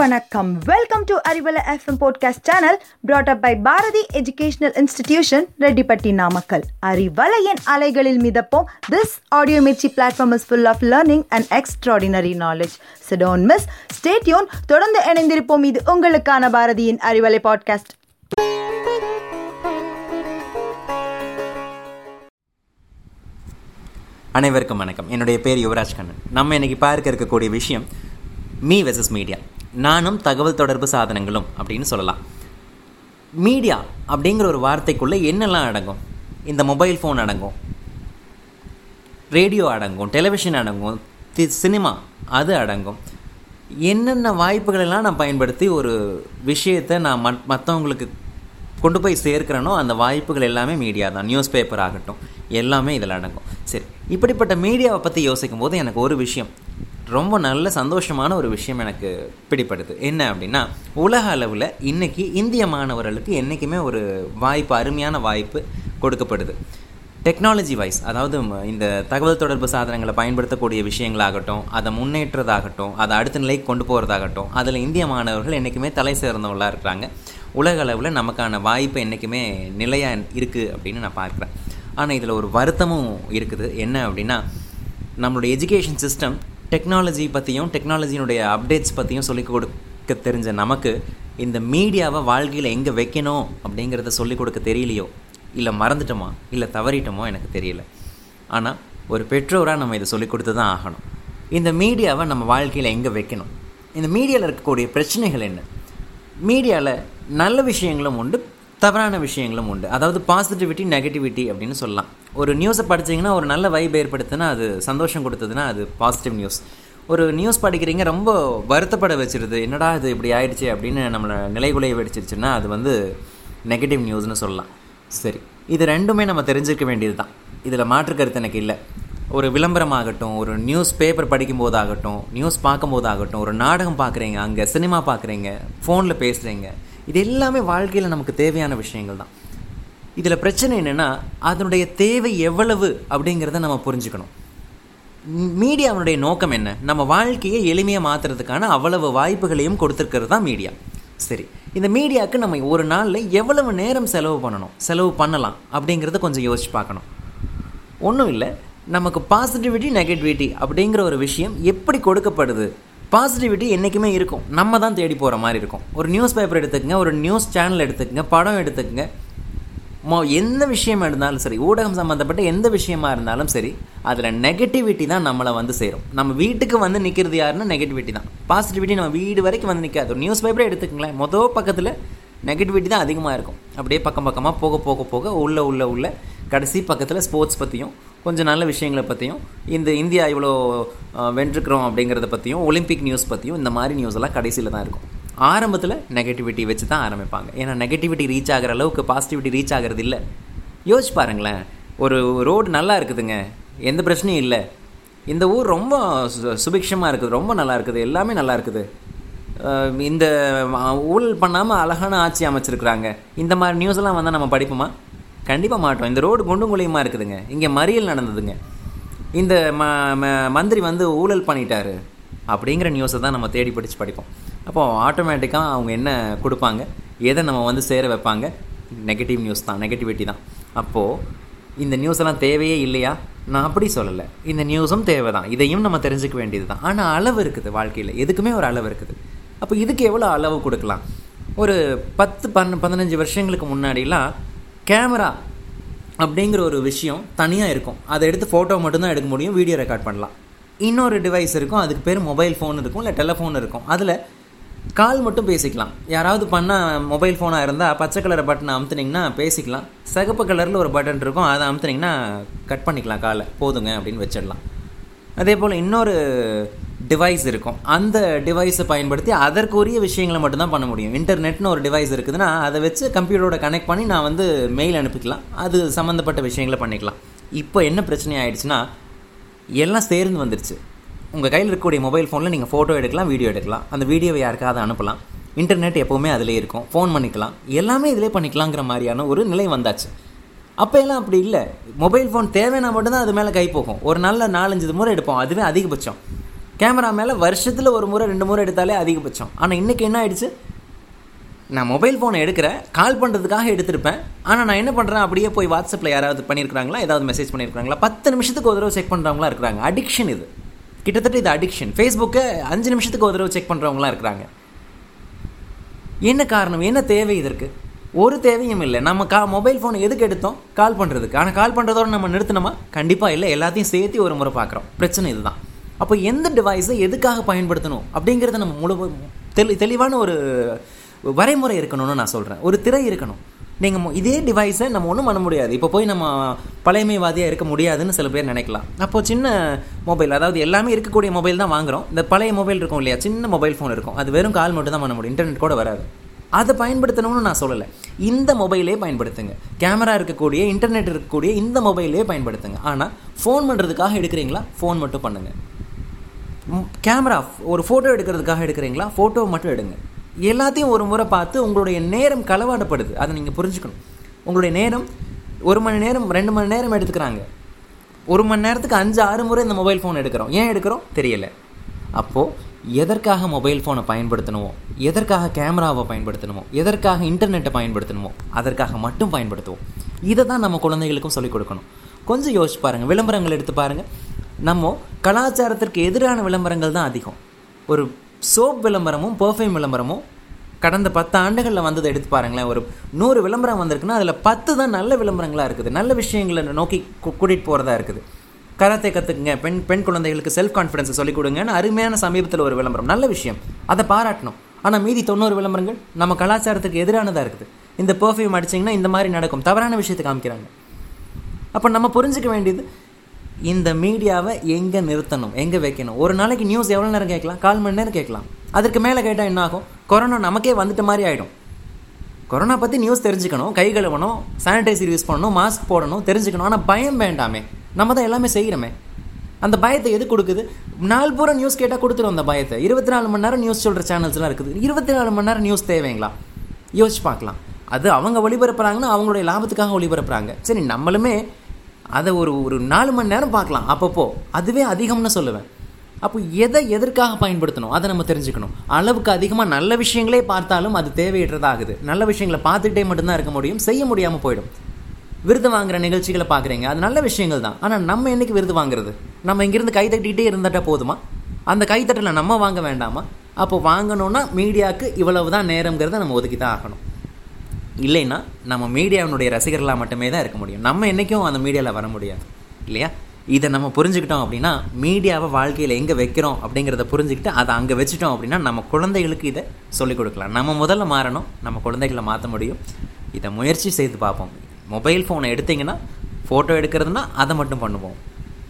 வணக்கம். Welcome to Arivalai FM podcast channel brought up by Bharathi educational institution Rettipatti Namakkal அறிவலையின் அலைகளில் மிதப்போம். This audio Mirchi platform is full of learning and extraordinary knowledge so don't miss stay tuned தொடர்ந்து இணைந்திருப்போம். இது உங்களுக்கான பாரதியின் Arivalai podcast அனைவருக்கும் வணக்கம். என்னுடைய பேர் யுவராஜ் கண்ணன். நம்ம இன்னைக்கு பார்க்க இருக்கக்கூடிய விஷயம் மீ வெர்சஸ் மீடியா நானும் தகவல் தொடர்பு சாதனங்களும் அப்படின்னு சொல்லலாம். மீடியா அப்படிங்கிற ஒரு வார்த்தைக்குள்ளே என்னெல்லாம் அடங்கும்? இந்த மொபைல் ஃபோன் அடங்கும். ரேடியோ அடங்கும் டெலிவிஷன் அடங்கும் தி சினிமா அது அடங்கும். என்னென்ன வாய்ப்புகளெல்லாம் நான் பயன்படுத்தி ஒரு விஷயத்தை நான் மத் மற்றவங்களுக்கு கொண்டு போய் சேர்க்கிறேனோ அந்த வாய்ப்புகள் எல்லாமே மீடியா தான் நியூஸ் பேப்பர் ஆகட்டும் எல்லாமே இதில் அடங்கும். சரி இப்படிப்பட்ட மீடியாவை பற்றி யோசிக்கும் போது எனக்கு ஒரு விஷயம். ரொம்ப நல்ல சந்தோஷமான ஒரு விஷயம் எனக்கு பிடிப்படுது என்ன அப்படின்னா உலக அளவில் இன்றைக்கி இந்திய மாணவர்களுக்கு என்றைக்குமே ஒரு வாய்ப்பு அருமையான வாய்ப்பு கொடுக்கப்படுது. டெக்னாலஜி வைஸ் அதாவது ம- இந்த தகவல் தொடர்பு சாதனங்களை பயன்படுத்தக்கூடிய விஷயங்களாகட்டும் அதை முன்னேற்றதாகட்டும் அதை அடுத்த நிலைக்கு கொண்டு போகிறதாகட்டும் அதில் இந்திய மாணவர்கள் என்றைக்குமே தலை சேர்ந்தவங்களாக இருக்கிறாங்க. உலக அளவில் நமக்கான வாய்ப்பு என்றைக்குமே நிலையாக இருக்குது அப்படின்னு நான் பார்க்குறேன். ஆனால் இதில் ஒரு வருத்தமும் இருக்குது. என்ன அப்படின்னா நம்மளுடைய எஜுகேஷன் சிஸ்டம் டெக்னாலஜி பற்றியும் டெக்னாலஜியினுடைய அப்டேட்ஸ் பற்றியும் சொல்லிக் கொடுக்க தெரிஞ்ச நமக்கு இந்த மீடியாவை வாழ்க்கையில் எங்கே வைக்கணும் அப்படிங்கிறத சொல்லிக் கொடுக்க தெரியலையோ? இல்லை மறந்துட்டோமா? இல்லை தவறிட்டோமோ? எனக்கு தெரியல. ஆனால் ஒரு பெற்றோராக நம்ம இதை சொல்லிக் கொடுத்து தான் ஆகணும். இந்த மீடியாவை நம்ம வாழ்க்கையில் எங்கே வைக்கணும்? இந்த மீடியாவில் இருக்கக்கூடிய பிரச்சனைகள் என்ன? மீடியாவில் நல்ல விஷயங்களும் உண்டு தவறான விஷயங்களும் உண்டு. அதாவது பாசிட்டிவிட்டி நெகட்டிவிட்டி அப்படின்னு சொல்லலாம். ஒரு நியூஸை படிச்சீங்கன்னா ஒரு நல்ல வைப் ஏற்படுத்துனா அது சந்தோஷம் கொடுத்ததுன்னா அது பாசிட்டிவ் நியூஸ் ஒரு நியூஸ் படிக்கிறீங்க ரொம்ப வருத்தப்பட வச்சிருது. என்னடா இது இப்படி ஆயிடுச்சு அப்படின்னு நம்மளை நிலைகுலைய வெடிச்சிருச்சுன்னா அது வந்து நெகட்டிவ் நியூஸ்னு சொல்லலாம். சரி. இது ரெண்டுமே நம்ம தெரிஞ்சுக்க வேண்டியது தான் இதில் மாற்று கருத்து எனக்கு இல்லை. ஒரு விளம்பரமாகட்டும் ஒரு நியூஸ் பேப்பர் படிக்கும்போதாகட்டும் நியூஸ் பார்க்கும்போதாகட்டும் ஒரு நாடகம் பார்க்குறீங்க அங்கே சினிமா பார்க்குறீங்க ஃபோனில் பேசுகிறீங்க இது எல்லாமே வாழ்க்கையில் நமக்கு தேவையான விஷயங்கள் தான். இதில் பிரச்சனை என்னென்னா அதனுடைய தேவை எவ்வளவு அப்படிங்கிறத நம்ம புரிஞ்சுக்கணும். மீடியாவுடைய நோக்கம் என்ன? நம்ம வாழ்க்கையை எளிமையாக மாற்றுறதுக்கான அவ்வளவு வாய்ப்புகளையும் கொடுத்துருக்கிறது தான் மீடியா. சரி இந்த மீடியாவுக்கு நம்ம ஒரு நாளில் எவ்வளவு நேரம் செலவு பண்ணணும்? செலவு பண்ணலாம் அப்படிங்கிறத கொஞ்சம் யோசிச்சு பார்க்கணும். ஒன்றும் இல்லை நமக்கு பாசிட்டிவிட்டி நெகட்டிவிட்டி அப்படிங்கிற ஒரு விஷயம் எப்படி கொடுக்கப்படுது? பாசிட்டிவிட்டி என்றைக்குமே இருக்கும். நம்ம தான் தேடி போகிற மாதிரி இருக்கும். ஒரு நியூஸ் பேப்பர் எடுத்துக்கங்க ஒரு நியூஸ் சேனல் எடுத்துக்கங்க படம் எடுத்துக்கங்க. மோ எந்த விஷயமா இருந்தாலும் சரி ஊடகம் சம்மந்தப்பட்ட எந்த விஷயமா இருந்தாலும் சரி அதில் நெகட்டிவிட்டி தான் நம்மளை வந்து சேரும். நம்ம வீட்டுக்கு வந்து நிற்கிறது யாருன்னா நெகட்டிவிட்டி தான். பாசிட்டிவிட்டி நம்ம வீடு வரைக்கும் வந்து நிற்காது ஒரு நியூஸ் பேப்பரே எடுத்துக்கங்களேன். மொதல் பக்கத்தில் நெகட்டிவிட்டி தான் அதிகமாக இருக்கும். அப்படியே பக்கம் பக்கமாக போக போக போக உள்ள உள்ள உள்ள கடைசி பக்கத்தில் ஸ்போர்ட்ஸ் பற்றியும் கொஞ்சம் நல்ல விஷயங்களை பற்றியும் இந்த இந்தியா இவ்வளோ வென்றுக்கிறோம் வென்றிருக்கிறோம் அப்படிங்கிறத பற்றியும் ஒலிம்பிக் நியூஸ் பற்றியும் இந்த மாதிரி நியூஸ் எல்லாம் கடைசியில் தான் இருக்கும். ஆரம்பத்தில் நெகட்டிவிட்டி வச்சு தான் ஆரம்பிப்பாங்க. ஏன்னா நெகட்டிவிட்டி ரீச் ஆகிற அளவுக்கு பாசிட்டிவிட்டி ரீச் ஆகிறது இல்லை. யோசிச்சு பாருங்களேன். ஒரு ரோடு நல்லா இருக்குதுங்க. எந்த பிரச்சனையும் இல்லை. இந்த ஊர் ரொம்ப சு- இருக்குது. ரொம்ப நல்லா இருக்குது. எல்லாமே நல்லா இருக்குது. இந்த ஊழல் பண்ணாமல் அழகான ஆட்சி அமைச்சிருக்கிறாங்க. இந்த மாதிரி நியூஸ் எல்லாம் வந்தால் நம்ம படிப்போமா? கண்டிப்பாக மாட்டோம் இந்த ரோடு குண்டும் குழியுமா இருக்குதுங்க. இங்கே மறியல் நடந்ததுங்க. இந்த ம ம- மந்திரி வந்து ஊழல் பண்ணிட்டாரு அப்படிங்கிற நியூஸை தான் நம்ம தேடி படித்து படிப்போம். அப்போது ஆட்டோமேட்டிக்காக அவங்க என்ன கொடுப்பாங்க? எதை நம்ம வந்து சேர வைப்பாங்க? நெகட்டிவ் நியூஸ் தான். நெகட்டிவிட்டி தான். அப்போது இந்த நியூஸ் எல்லாம் தேவையே இல்லையா? நான் அப்படி சொல்லலை. இந்த நியூஸும் தேவை தான் இதையும் நம்ம தெரிஞ்சுக்க வேண்டியது தான் ஆனால் அளவு இருக்குது வாழ்க்கையில். எதுக்குமே ஒரு அளவு இருக்குது. அப்போ இதுக்கு எவ்வளோ அளவு கொடுக்கலாம்? ஒரு பத்து பன் பதினஞ்சு வருஷங்களுக்கு முன்னாடிலாம் கேமரா அப்படிங்கிற ஒரு விஷயம் தனியாக இருக்கும். அதை எடுத்து ஃபோட்டோ மட்டும்தான் எடுக்க முடியும் வீடியோ ரெக்கார்ட் பண்ணலாம். இன்னொரு டிவைஸ் இருக்கும் அதுக்கு பேர் மொபைல் ஃபோன் இருக்கும் இல்லை டெலஃபோன் இருக்கும். அதில் கால் மட்டும் பேசிக்கலாம். யாராவது பண்ணால் மொபைல் ஃபோனாக இருந்தால் பச்சை கலர் பட்டனை அமுத்துனீங்கன்னா பேசிக்கலாம். சிகப்பு கலரில் ஒரு பட்டன் இருக்கும் அதை அமுத்துனீங்கன்னா கட் பண்ணிக்கலாம் காலை போதுங்க அப்படின்னு வச்சிடலாம். அதே போல் இன்னொரு டிவைஸ் இருக்கும். அந்த டிவைஸை பயன்படுத்தி அதற்குரிய விஷயங்களை மட்டும்தான் பண்ண முடியும். இன்டர்நெட்னு ஒரு டிவைஸ் இருக்குதுன்னா அதை வச்சு கம்ப்யூட்டரோட கனெக்ட் பண்ணி நான் வந்து மெயில் அனுப்பிக்கலாம். அது சம்மந்தப்பட்ட விஷயங்களை பண்ணிக்கலாம். இப்போ என்ன பிரச்சனை ஆயிடுச்சுன்னா எல்லாம் சேர்ந்து வந்துருச்சு. உங்கள் கையில் இருக்கக்கூடிய மொபைல் ஃபோனில் நீங்கள் ஃபோட்டோ எடுக்கலாம் வீடியோ எடுக்கலாம். அந்த வீடியோவை யாருக்காவது அனுப்பலாம். இன்டர்நெட் எப்போவுமே அதிலே இருக்கும். ஃபோன் பண்ணிக்கலாம். எல்லாமே இதிலே பண்ணிக்கலாங்கிற மாதிரியான ஒரு நிலை வந்தாச்சு. அப்போ எல்லாம் அப்படி இல்லை. மொபைல் ஃபோன் தேவைன்னா மட்டும்தான் அது மேலே கை போகும். ஒரு நல்ல நாலஞ்சு முறை எடுப்போம். அதுவே அதிகபட்சம். கேமரா மேலே வருஷத்தில் ஒரு முறை ரெண்டு முறை எடுத்தாலே அதிகபட்சம். ஆனால் இன்றைக்கி என்ன ஆயிடுச்சு? நான் மொபைல் ஃபோனை எடுக்கிறேன் கால் பண்ணுறதுக்காக எடுத்திருப்பேன். ஆனால் நான் என்ன பண்ணுறேன் அப்படியே போய் வாட்ஸ்அப்பில் யாராவது பண்ணியிருக்காங்களா ஏதாவது மெசேஜ் பண்ணியிருக்காங்களா பத்து நிமிஷத்துக்கு ஒரு தடவை செக் பண்ணுறவங்களா இருக்கிறாங்க. அடிக்ஷன் இது. கிட்டத்தட்ட இது அடிக்ஷன் ஃபேஸ்புக்கை அஞ்சு நிமிஷத்துக்கு ஒரு தடவை செக் பண்ணுறவங்களாம் இருக்கிறாங்க. என்ன காரணம்? என்ன தேவை இதற்கு? ஒரு தேவையும் இல்லை. நம்ம கா மொபைல் ஃபோனை எதுக்கு எடுத்தோம்? கால் பண்ணுறதுக்கு ஆனால் கால் பண்ணுறதோட நம்ம நிறுத்தினோமா கண்டிப்பாக இல்லை. எல்லாத்தையும் சேர்த்து ஒரு முறை பார்க்குறோம். பிரச்சனை இதுதான். அப்போ எந்த டிவைஸை எதுக்காக பயன்படுத்தணும் அப்படிங்கிறத நம்ம முழு தெளி தெளிவான ஒரு வரைமுறை இருக்கணும்னு நான் சொல்கிறேன் ஒரு திரை இருக்கணும். நீங்கள் இதே டிவைஸை நம்ம ஒன்றும் பண்ண முடியாது. இப்போ போய் நம்ம பழையமைவாதியாக இருக்க முடியாதுன்னு சில பேர் நினைக்கலாம். அப்போது சின்ன மொபைல் அதாவது எல்லாமே இருக்கக்கூடிய மொபைல் தான் வாங்குகிறோம் இந்த பழைய மொபைல் இருக்கும் இல்லையா? சின்ன மொபைல் ஃபோன் இருக்கும். அது வெறும் கால் மட்டும் தான் பண்ண முடியும். இன்டர்நெட் கூட வராது. அதை பயன்படுத்தணும்னு நான் சொல்லலை. இந்த மொபைலே பயன்படுத்துங்க. கேமரா இருக்கக்கூடிய இன்டர்நெட் இருக்கக்கூடிய இந்த மொபைலே பயன்படுத்துங்க. ஆனால் ஃபோன் பண்ணுறதுக்காக எடுக்கிறீங்களா? ஃபோன் மட்டும் பண்ணுங்கள் கேமரா ஒரு ஃபோட்டோ எடுக்கிறதுக்காக எடுக்கிறீங்களா? ஃபோட்டோ மட்டும் எடுங்க. எல்லாத்தையும் ஒரு முறை பார்த்து உங்களுடைய நேரம் களவாடப்படுது. அதை நீங்கள் புரிஞ்சுக்கணும். உங்களுடைய நேரம் ஒரு மணி நேரம் ரெண்டு மணி நேரம் எடுத்துக்கிறாங்க. ஒரு மணி நேரத்துக்கு அஞ்சு ஆறு முறை இந்த மொபைல் ஃபோன் எடுக்கிறோம். ஏன் எடுக்கிறோம்? தெரியல. அப்போது எதற்காக மொபைல் ஃபோனை பயன்படுத்தணுமோ எதற்காக கேமராவை பயன்படுத்தணுமோ எதற்காக இன்டர்நெட்டை பயன்படுத்தணுமோ அதற்காக மட்டும் பயன்படுத்துவோம். இதை தான் நம்ம குழந்தைகளுக்கும் சொல்லிக் கொடுக்கணும். கொஞ்சம் யோசிச்சு பாருங்கள் விளம்பரங்கள் எடுத்து பாருங்கள் நம்ம கலாச்சாரத்திற்கு எதிரான விளம்பரங்கள் தான் அதிகம். ஒரு சோப் விளம்பரமும் பர்ஃப்யூம் விளம்பரமும் கடந்த பத்து ஆண்டுகளில் வந்ததை எடுத்து பாருங்களேன். ஒரு நூறு விளம்பரம் வந்திருக்குன்னா அதில் பத்து தான் நல்ல விளம்பரங்களாக இருக்குது. நல்ல விஷயங்களை நோக்கி கூட்டிகிட்டு போகிறதா இருக்குது. கராத்தே கற்றுக்குங்க பெண் பெண் குழந்தைகளுக்கு செல்ஃப் கான்ஃபிடன்ஸை சொல்லிக் கொடுங்கன்னு அருமையான சமீபத்தில் ஒரு விளம்பரம். நல்ல விஷயம். அதை பாராட்டணும். ஆனால் மீதி தொண்ணூறு விளம்பரங்கள் நம்ம கலாச்சாரத்துக்கு எதிரானதாக இருக்குது. இந்த பர்ஃப்யூம் அடிச்சிங்கன்னா இந்த மாதிரி நடக்கும். தவறான விஷயத்தை காமிக்கிறாங்க. அப்போ நம்ம புரிஞ்சுக்க வேண்டியது இந்த மீடியாவை எங்கே நிறுத்தணும்? எங்கே வைக்கணும்? ஒரு நாளைக்கு நியூஸ் எவ்வளோ நேரம் கேட்கலாம்? கால் மணி நேரம் கேட்கலாம். அதுக்கு மேலே கேட்டால் என்ன ஆகும்? கொரோனா நமக்கே வந்துட்ட மாதிரி ஆகிடும் கொரோனா பற்றி நியூஸ் தெரிஞ்சுக்கணும் கை கழுவணும் சானிடைசர் யூஸ் பண்ணணும் மாஸ்க் போடணும் தெரிஞ்சுக்கணும். ஆனால் பயம் வேண்டாமே. நம்ம தான் எல்லாமே செய்கிறோமே அந்த பயத்தை எது கொடுக்குது? நாள் பூரா நியூஸ் கேட்டால் கொடுத்துரும் அந்த பயத்தை. இருபத்தி நாலு மணி நேரம் நியூஸ் சொல்கிற சேனல்ஸ்லாம் இருக்குது. இருபத்தி நாலு மணி நேரம் நியூஸ் தேவைங்களா? யோசிச்சு பார்க்கலாம். அது அவங்க ஒளிபரப்புறாங்கன்னா அவங்களுடைய லாபத்துக்காக ஒளிபரப்புறாங்க. சரி நம்மளுமே அதை ஒரு ஒரு நாலு மணி நேரம் பார்க்கலாம். அப்பப்போ. அதுவே அதிகம்னு சொல்லுவேன். அப்போ எதை எதற்காக பயன்படுத்தணும்? அதை நம்ம தெரிஞ்சுக்கணும். அளவுக்கு அதிகமாக நல்ல விஷயங்களே பார்த்தாலும் அது தேவையற்றதாகுது. நல்ல விஷயங்களை பார்த்துக்கிட்டே மட்டும்தான் இருக்க முடியும். செய்ய முடியாமல் போயிடும். விருது வாங்குகிற நிகழ்ச்சிகளை பார்க்குறீங்க. அது நல்ல விஷயங்கள் தான். ஆனால் நம்ம என்னைக்கு விருது வாங்குறது? நம்ம இங்கேருந்து கை தட்டிகிட்டே இருந்துட்டால் போதுமா? அந்த கைத்தட்டலை நம்ம வாங்க வேண்டாமா? அப்போ வாங்கணுன்னா மீடியாவுக்கு இவ்வளவு தான் நேரங்கிறத நம்ம ஒதுக்கி தான் ஆகணும். இல்லைன்னா நம்ம மீடியாவினுடைய ரசிகர்களாக மட்டுமே தான் இருக்க முடியும். நம்ம என்றைக்கும் அந்த மீடியாவில் வர முடியாது. இல்லையா? இதை நம்ம புரிஞ்சுக்கிட்டோம் அப்படின்னா மீடியாவை வாழ்க்கையில் எங்கே வைக்கிறோம் அப்படிங்கிறத புரிஞ்சுக்கிட்டு அதை அங்கே வச்சுட்டோம் அப்படின்னா நம்ம குழந்தைகளுக்கு இதை சொல்லிக் கொடுக்கலாம். நம்ம முதல்ல மாறணும் நம்ம குழந்தைகளை மாற்ற முடியும். இதை முயற்சி செய்து பார்ப்போம். மொபைல் ஃபோனை எடுத்திங்கன்னா ஃபோட்டோ எடுக்கிறதுனா அதை மட்டும் பண்ணுவோம்.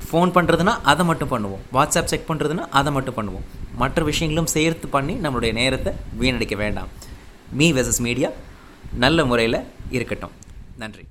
ஃபோன் பண்ணுறதுனா அதை மட்டும் பண்ணுவோம். வாட்ஸ்அப் செக் பண்ணுறதுனா அதை மட்டும் பண்ணுவோம். மற்ற விஷயங்களும் சேர்த்து பண்ணி நம்மளுடைய நேரத்தை வீணடிக்க வேண்டாம். மீ வெர்சஸ் மீடியா நல்ல முறையில் இருக்கட்டும். நன்றி.